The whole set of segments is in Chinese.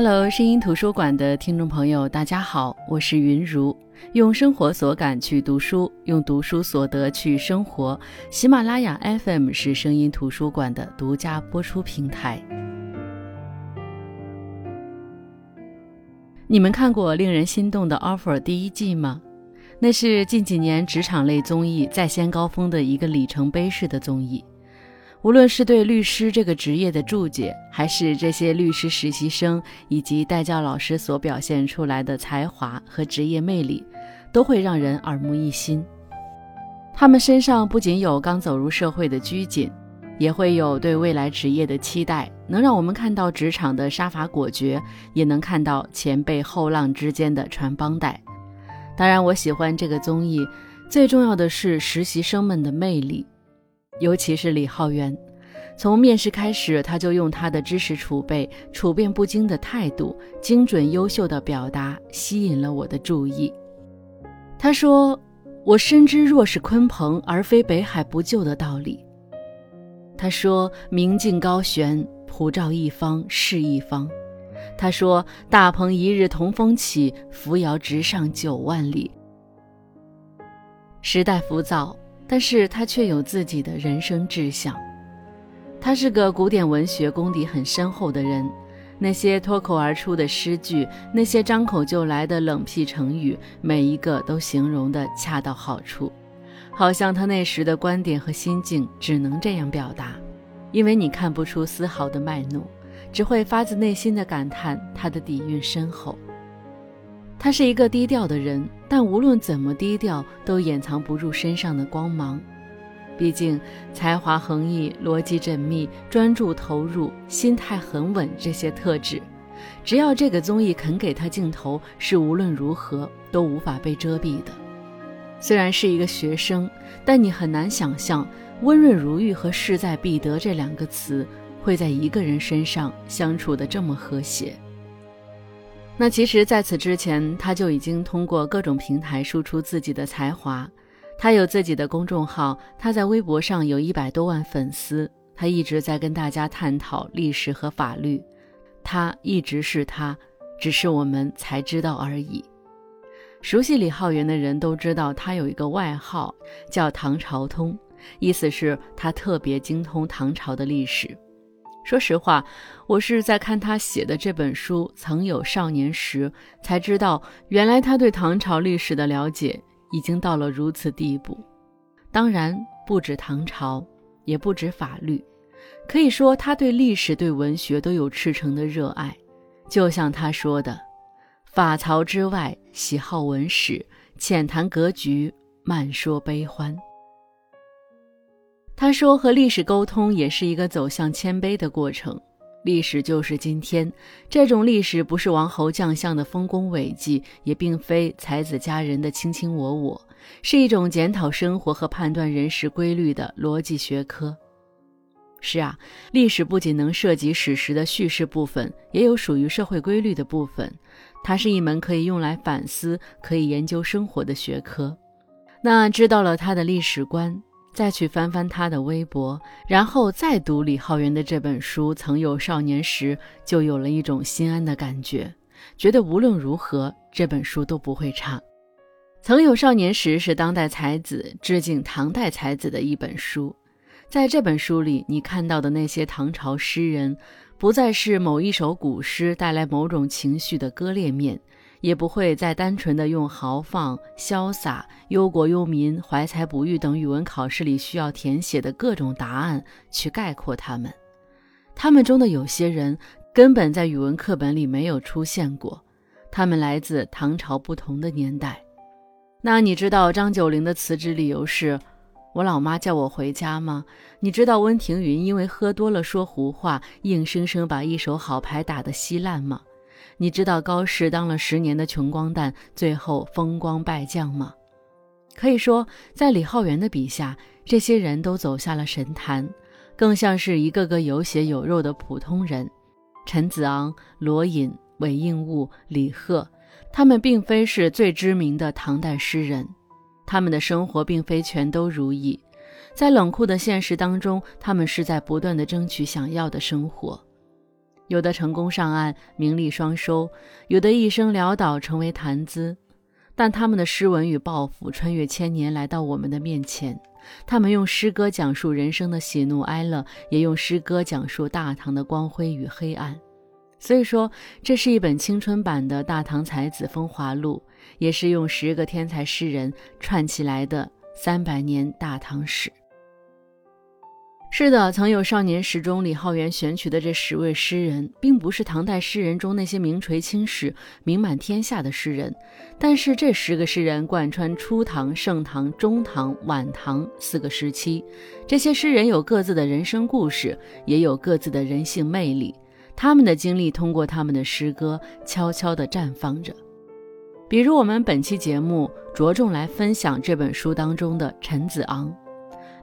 Hello，声音图书馆的听众朋友，大家好，我是云如，用生活所感去读书，用读书所得去生活。喜马拉雅 FM 是声音图书馆的独家播出平台。你们看过令人心动的 offer 第一季吗？那是近几年职场类综艺再现高峰的一个里程碑式的综艺。无论是对律师这个职业的注解，还是这些律师实习生以及代教老师所表现出来的才华和职业魅力，都会让人耳目一新。他们身上不仅有刚走入社会的拘谨，也会有对未来职业的期待，能让我们看到职场的杀伐果决，也能看到前辈后浪之间的传帮带。当然，我喜欢这个综艺，最重要的是实习生们的魅力。尤其是李浩源，从面试开始，他就用他的知识储备、处变不惊的态度、精准优秀的表达，吸引了我的注意。他说：“我深知若是鲲鹏而非北海不救的道理。”他说：“明镜高悬，普照一方是一方。”他说：“大鹏一日同风起，扶摇直上九万里。”时代浮躁。但是他却有自己的人生志向。他是个古典文学功底很深厚的人，那些脱口而出的诗句，那些张口就来的冷僻成语，每一个都形容的恰到好处，好像他那时的观点和心境只能这样表达，因为你看不出丝毫的卖弄，只会发自内心的感叹他的底蕴深厚。他是一个低调的人，但无论怎么低调，都掩藏不住身上的光芒。毕竟才华横溢、逻辑缜密、专注投入、心态很稳这些特质，只要这个综艺肯给他镜头，是无论如何都无法被遮蔽的。虽然是一个学生，但你很难想象“温润如玉”和“势在必得”这两个词会在一个人身上相处的这么和谐。那其实，在此之前，他就已经通过各种平台输出自己的才华。他有自己的公众号，他在微博上有一百多万粉丝。他一直在跟大家探讨历史和法律。他一直是他，只是我们才知道而已。熟悉李浩源的人都知道，他有一个外号叫“唐朝通”，意思是他特别精通唐朝的历史。说实话，我是在看他写的这本书《曾有少年时》，才知道原来他对唐朝历史的了解已经到了如此地步。当然，不止唐朝，也不止法律，可以说他对历史、对文学都有赤诚的热爱。就像他说的：“法曹之外，喜好文史，浅谈格局，慢说悲欢。”他说：“和历史沟通也是一个走向谦卑的过程。历史就是今天，这种历史不是王侯将相的丰功伟绩，也并非才子佳人的卿卿我我，是一种检讨生活和判断人事规律的逻辑学科。是啊，历史不仅能涉及史实的叙事部分，也有属于社会规律的部分。它是一门可以用来反思、可以研究生活的学科。那知道了他的历史观。”再去翻翻他的微博，然后再读李浩源的这本书《曾有少年时》，就有了一种心安的感觉，觉得无论如何这本书都不会差。《曾有少年时》是当代才子致敬唐代才子的一本书，在这本书里，你看到的那些唐朝诗人，不再是某一首古诗带来某种情绪的割裂面。也不会再单纯的用豪放、潇洒、忧国忧民、怀才不遇等语文考试里需要填写的各种答案去概括他们。他们中的有些人根本在语文课本里没有出现过，他们来自唐朝不同的年代。那你知道张九龄的辞职理由是“我老妈叫我回家”吗？你知道温庭筠因为喝多了说胡话，硬生生把一手好牌打得稀烂吗？你知道高适当了十年的穷光蛋，最后风光败将吗？可以说，在李浩源的笔下，这些人都走下了神坛，更像是一个个有血有肉的普通人。陈子昂、罗隐、韦应物、李贺，他们并非是最知名的唐代诗人，他们的生活并非全都如意，在冷酷的现实当中，他们是在不断的争取想要的生活。有的成功上岸，名利双收；有的一生潦倒，成为谈资。但他们的诗文与抱负穿越千年，来到我们的面前。他们用诗歌讲述人生的喜怒哀乐，也用诗歌讲述大唐的光辉与黑暗。所以说，这是一本青春版的《大唐才子风华录》，也是用十个天才诗人串起来的三百年大唐史。是的，曾有少年时中李浩源选取的这十位诗人，并不是唐代诗人中那些名垂青史、名满天下的诗人，但是这十个诗人贯穿初唐、盛唐、中唐、晚唐四个时期。这些诗人有各自的人生故事，也有各自的人性魅力。他们的经历通过他们的诗歌悄悄地绽放着。比如，我们本期节目着重来分享这本书当中的陈子昂。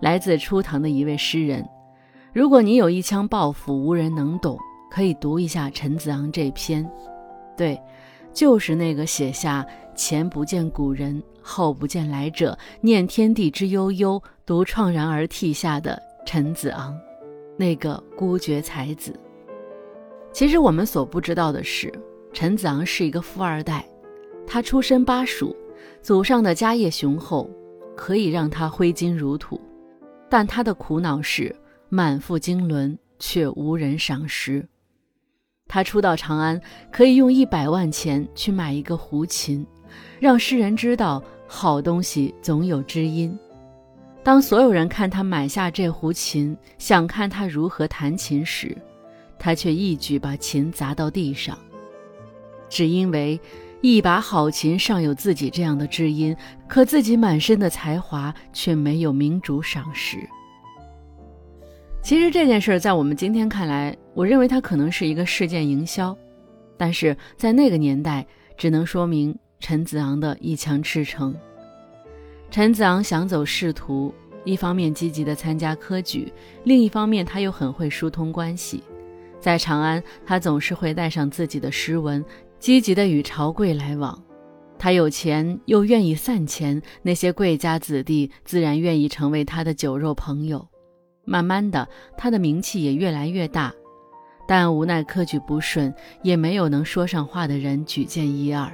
来自初唐的一位诗人，如果你有一腔抱负，无人能懂，可以读一下陈子昂这篇。对，就是那个写下“前不见古人，后不见来者，念天地之悠悠，独怆然而涕下”的陈子昂，那个孤绝才子。其实我们所不知道的是，陈子昂是一个富二代，他出身巴蜀，祖上的家业雄厚，可以让他挥金如土。但他的苦恼是满腹经纶却无人赏识。他初到长安，可以用一百万钱去买一个胡琴，让世人知道好东西总有知音。当所有人看他买下这胡琴，想看他如何弹琴时，他却一举把琴砸到地上，只因为一把好琴尚有自己这样的知音。可自己满身的才华却没有明主赏识。其实这件事在我们今天看来，我认为它可能是一个事件营销，但是在那个年代，只能说明陈子昂的一腔赤诚。陈子昂想走仕途，一方面积极的参加科举，另一方面他又很会疏通关系。在长安，他总是会带上自己的诗文，积极的与朝贵来往。他有钱又愿意散钱，那些贵家子弟自然愿意成为他的酒肉朋友。慢慢的，他的名气也越来越大，但无奈科举不顺，也没有能说上话的人举荐一二。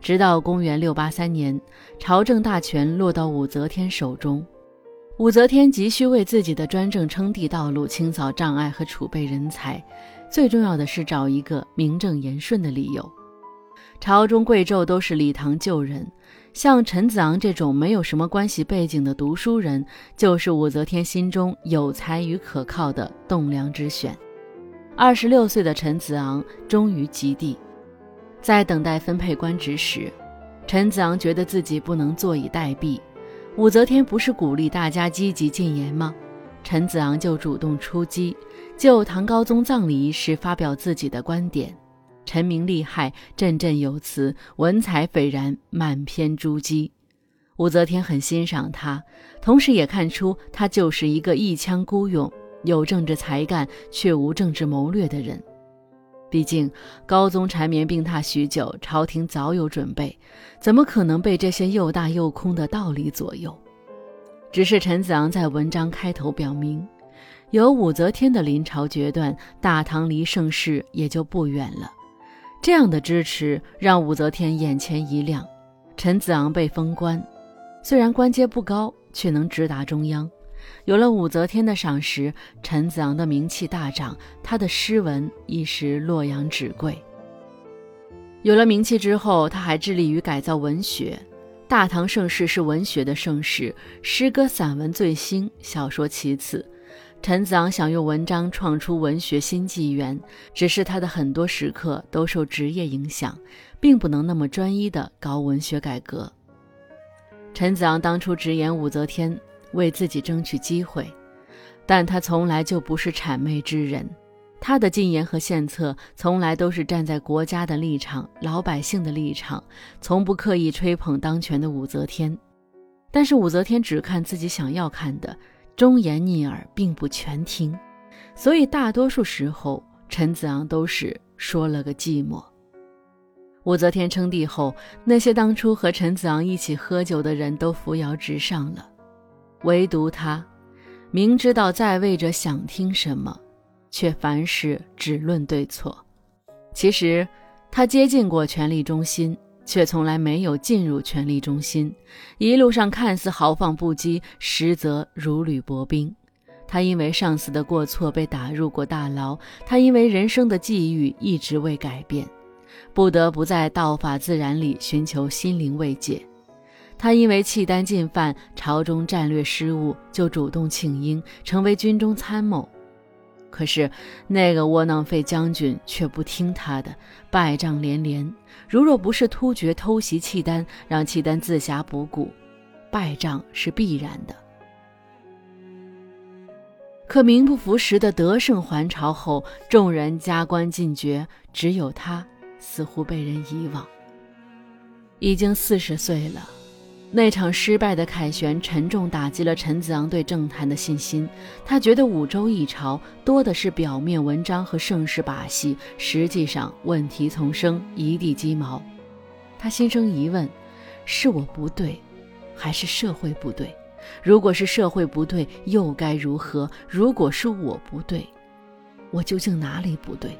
直到公元六八三年，朝政大权落到武则天手中，武则天急需为自己的专政称帝道路清扫障碍和储备人才，最重要的是找一个名正言顺的理由。朝中贵胄都是李唐旧人，像陈子昂这种没有什么关系背景的读书人，就是武则天心中有才与可靠的栋梁之选。二十六岁的陈子昂终于及第，在等待分配官职时，陈子昂觉得自己不能坐以待毙。武则天不是鼓励大家积极进言吗？陈子昂就主动出击，就唐高宗葬礼一事发表自己的观点。陈明厉害，振振有词，文采斐然，满篇珠玑。武则天很欣赏他，同时也看出他就是一个一腔孤勇、有政治才干却无政治谋略的人。毕竟高宗缠绵病榻许久，朝廷早有准备，怎么可能被这些又大又空的道理左右？只是陈子昂在文章开头表明，有武则天的临朝决断，大唐离盛世也就不远了。这样的支持让武则天眼前一亮，陈子昂被封官，虽然官阶不高，却能直达中央。有了武则天的赏识，陈子昂的名气大涨，他的诗文一时洛阳纸贵。有了名气之后，他还致力于改造文学。大唐盛世是文学的盛世，诗歌散文最兴，小说其次。陈子昂想用文章创出文学新纪元，只是他的很多时刻都受职业影响，并不能那么专一的搞文学改革。陈子昂当初直言武则天为自己争取机会，但他从来就不是谄媚之人，他的进言和献策从来都是站在国家的立场、老百姓的立场，从不刻意吹捧当权的武则天。但是武则天只看自己想要看的。忠言逆耳，并不全听，所以大多数时候，陈子昂都是说了个寂寞。武则天称帝后，那些当初和陈子昂一起喝酒的人都扶摇直上了，唯独他，明知道在位者想听什么，却凡事只论对错。其实，他接近过权力中心，却从来没有进入权力中心。一路上看似豪放不羁，实则如履薄冰。他因为上司的过错被打入过大牢，他因为人生的际遇一直未改变，不得不在道法自然里寻求心灵慰藉。他因为契丹进犯，朝中战略失误，就主动请缨，成为军中参谋。可是那个窝囊废将军却不听他的，败仗连连。如若不是突厥偷袭契丹，让契丹自辖不顾，败仗是必然的。可名不符实的得胜还朝后，众人加官进爵，只有他似乎被人遗忘。已经四十岁了，那场失败的凯旋沉重打击了陈子昂对政坛的信心。他觉得五洲一朝多的是表面文章和盛世把戏，实际上问题丛生，一地鸡毛。他心生疑问：是我不对，还是社会不对？如果是社会不对，又该如何？如果是我不对，我究竟哪里不对？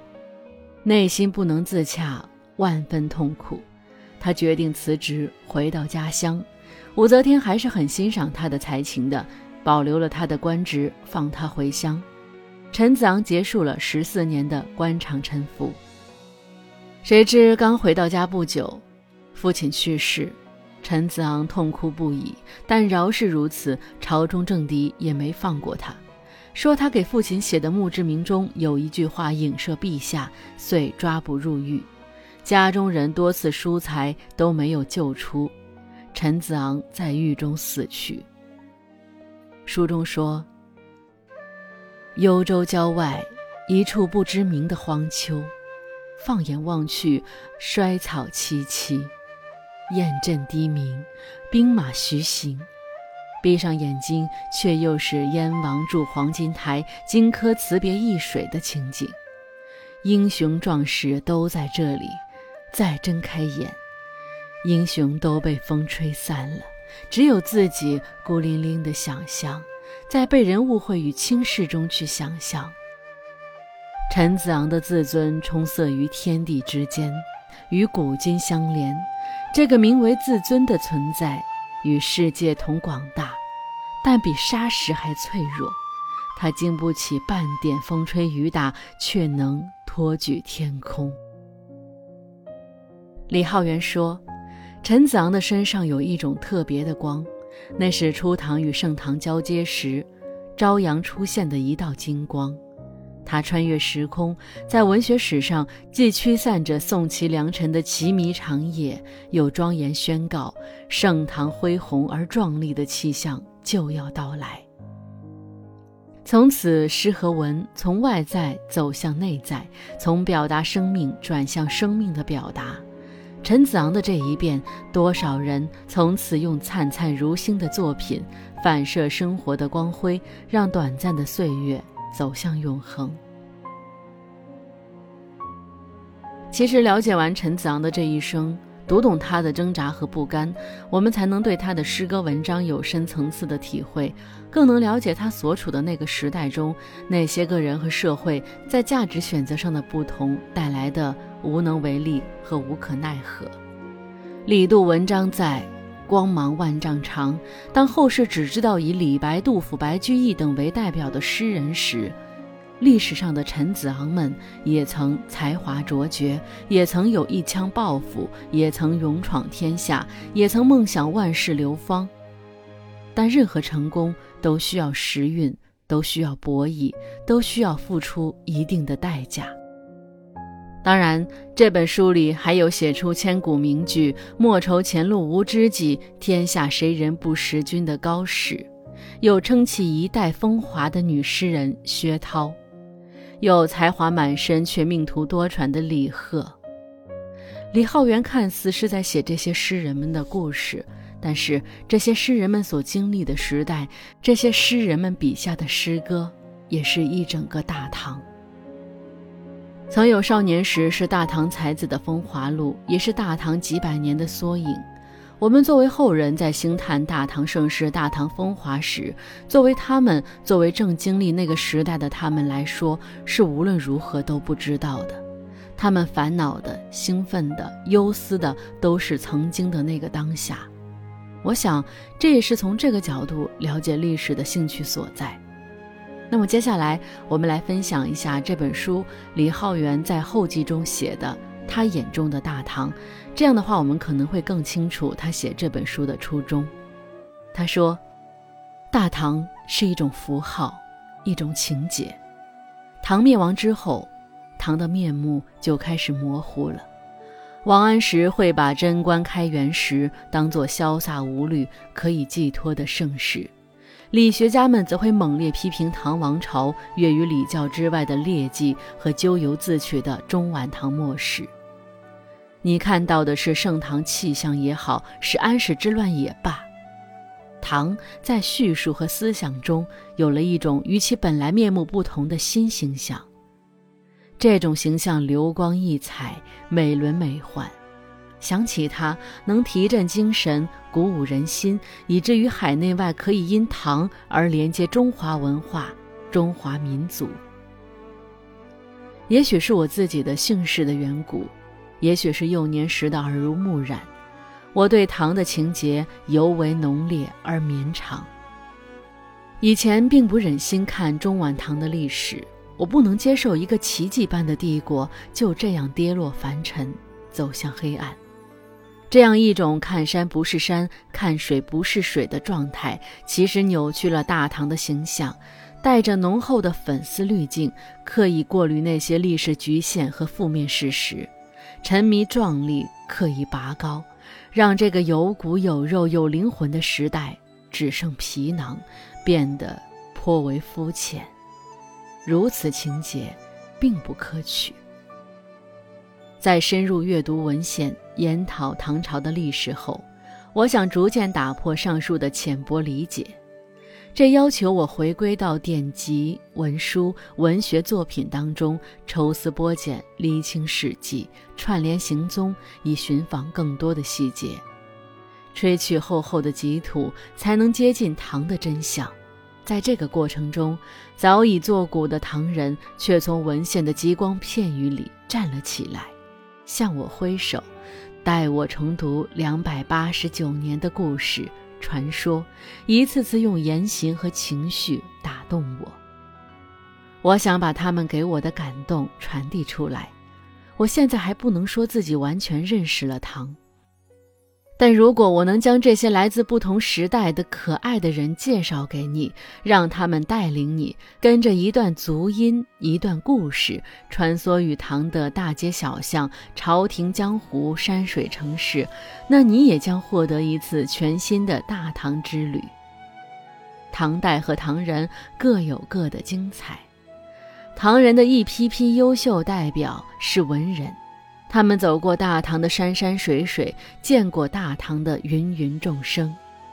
内心不能自洽，万分痛苦。他决定辞职，回到家乡。武则天还是很欣赏他的才情的，保留了他的官职，放他回乡。陈子昂结束了十四年的官场沉浮。谁知刚回到家不久，父亲去世。陈子昂痛哭不已，但饶是如此，朝中政敌也没放过他，说他给父亲写的墓志铭中有一句话影射陛下，遂抓捕入狱。家中人多次疏财都没有救出，陈子昂在狱中死去。书中说：“幽州郊外，一处不知名的荒丘，放眼望去，衰草萋萋。”雁阵低鸣，兵马徐行，闭上眼睛，却又是燕王筑黄金台，荆轲辞别易水的情景。英雄壮士都在这里，再睁开眼，英雄都被风吹散了，只有自己孤零零的想象，在被人误会与轻视中去想象。陈子昂的自尊充塞于天地之间，与古今相连。这个名为自尊的存在，与世界同广大，但比沙石还脆弱。它经不起半点风吹雨打，却能托举天空。李浩源说：“陈子昂的身上有一种特别的光，那是初唐与盛唐交接时，朝阳出现的一道金光。”他穿越时空，在文学史上既驱散着宋齐梁陈的奇迷长夜，又庄严宣告盛唐恢宏而壮丽的气象就要到来。从此，诗和文从外在走向内在，从表达生命转向生命的表达。陈子昂的这一变，多少人从此用灿灿如星的作品反射生活的光辉，让短暂的岁月。走向永恒。其实，了解完陈子昂的这一生，读懂他的挣扎和不甘，我们才能对他的诗歌文章有深层次的体会，更能了解他所处的那个时代中那些个人和社会在价值选择上的不同带来的无能为力和无可奈何。李杜文章在。光芒万丈长。当后世只知道以李白、杜甫、白居易等为代表的诗人时，历史上的陈子昂们也曾才华卓绝，也曾有一腔抱负，也曾勇闯天下，也曾梦想万世流芳。但任何成功都需要时运，都需要博弈，都需要付出一定的代价。当然，这本书里还有写出千古名句“莫愁前路无知己，天下谁人不识君”的高适，有撑起一代风华的女诗人薛涛，有才华满身却命途多舛的李贺。李浩源看似是在写这些诗人们的故事，但是这些诗人们所经历的时代，这些诗人们笔下的诗歌，也是一整个大唐。曾有少年时是大唐才子的风华录，也是大唐几百年的缩影。我们作为后人，在兴叹大唐盛世、大唐风华时，作为他们，作为正经历那个时代的他们来说，是无论如何都不知道的。他们烦恼的、兴奋的、忧思的，都是曾经的那个当下。我想，这也是从这个角度了解历史的兴趣所在。那么，接下来我们来分享一下这本书李浩源在后记中写的。他眼中的大唐，这样的话，我们可能会更清楚他写这本书的初衷。他说：“大唐是一种符号，一种情节。唐灭亡之后，唐的面目就开始模糊了。王安石会把贞观开元时当作潇洒无虑、可以寄托的盛世，理学家们则会猛烈批评唐王朝越于礼教之外的劣迹和咎由自取的中晚唐末世。”你看到的是盛唐气象也好，是安史之乱也罢，唐在叙述和思想中有了一种与其本来面目不同的新形象。这种形象流光溢彩，美轮美奂，想起它能提振精神，鼓舞人心，以至于海内外可以因唐而连接中华文化、中华民族。也许是我自己的姓氏的缘故。也许是幼年时的耳濡目染，我对唐的情节尤为浓烈而绵长。以前并不忍心看中晚唐的历史，我不能接受一个奇迹般的帝国就这样跌落凡尘，走向黑暗。这样一种看山不是山，看水不是水的状态，其实扭曲了大唐的形象，带着浓厚的粉丝滤镜，刻意过滤那些历史局限和负面事实。沉迷壮丽，刻意拔高，让这个有骨有肉有灵魂的时代只剩皮囊，变得颇为肤浅。如此情节，并不可取。在深入阅读文献、研讨唐朝的历史后，我想逐渐打破上述的浅薄理解。这要求我回归到典籍、文书、文学作品当中，抽丝剥茧，厘清史迹，串联行踪，以寻访更多的细节，吹去厚厚的积土，才能接近唐的真相。在这个过程中，早已作古的唐人却从文献的极光片语里站了起来，向我挥手，带我重读两百八十九年的故事。传说一次次用言行和情绪打动我，我想把他们给我的感动传递出来。我现在还不能说自己完全认识了唐。但如果我能将这些来自不同时代的可爱的人介绍给你，让他们带领你跟着一段足音、一段故事，穿梭于唐的大街小巷、朝廷江湖、山水城市，那你也将获得一次全新的大唐之旅。唐代和唐人各有各的精彩，唐人的一批批优秀代表是文人。他们走过大唐的山山水水，见过大唐的芸芸众生。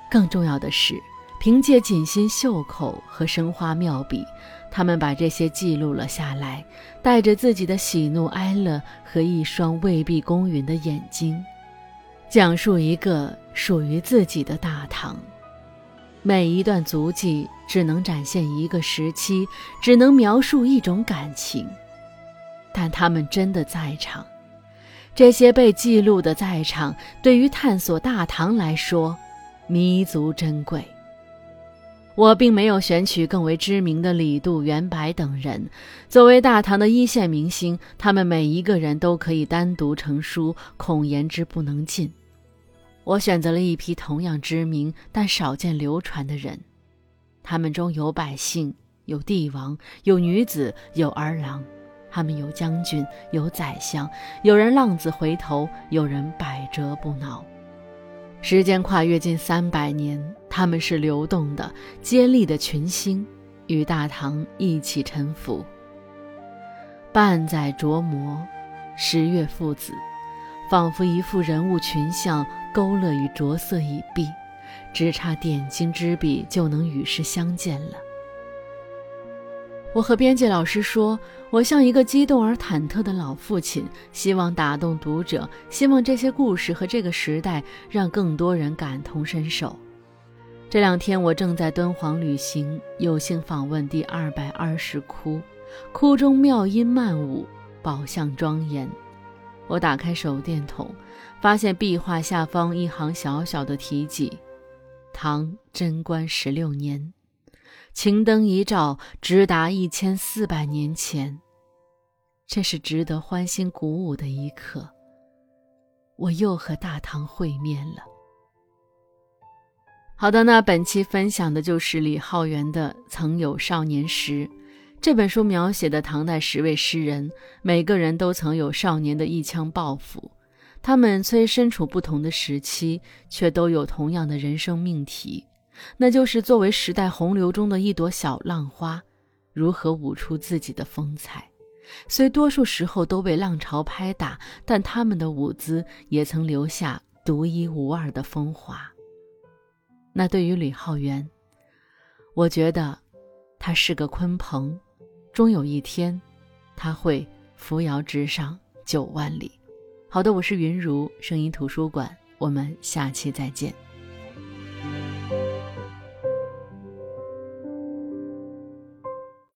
更重要的是，凭借锦心绣口和生花妙笔，他们把这些记录了下来，带着自己的喜怒哀乐和一双未必公允的眼睛，讲述一个属于自己的大唐。每一段足迹只能展现一个时期，只能描述一种感情，但他们真的在场。这些被记录的在场，对于探索大唐来说，弥足珍贵。我并没有选取更为知名的李杜、袁白等人作为大唐的一线明星，他们每一个人都可以单独成书，恐言之不能尽。我选择了一批同样知名但少见流传的人，他们中有百姓，有帝王，有女子，有儿郎。他们有将军，有宰相，有人浪子回头，有人百折不挠。时间跨越近三百年，他们是流动的、接力的群星，与大唐一起沉浮。半载琢磨，十月父子，仿佛一幅人物群像，勾勒与着色已毕，只差点睛之笔就能与世相见了。我和编辑老师说，我像一个激动而忐忑的老父亲，希望打动读者，希望这些故事和这个时代让更多人感同身受。这两天我正在敦煌旅行，有幸访问第二百二十窟，窟中妙音曼舞，宝相庄严。我打开手电筒，发现壁画下方一行小小的题记：唐贞观十六年。晴灯一照，直达一千四百年前，这是值得欢欣鼓舞的一刻。我又和大唐会面了。好的，那本期分享的就是李浩源的《曾有少年时》这本书描写的唐代十位诗人，每个人都曾有少年的一腔抱负，他们虽身处不同的时期，却都有同样的人生命题。那就是作为时代洪流中的一朵小浪花，如何舞出自己的风采。虽多数时候都被浪潮拍打，但他们的舞姿也曾留下独一无二的风华。那对于李浩源，我觉得他是个鲲鹏，终有一天，他会扶摇直上九万里。好的，我是云如声音图书馆，我们下期再见。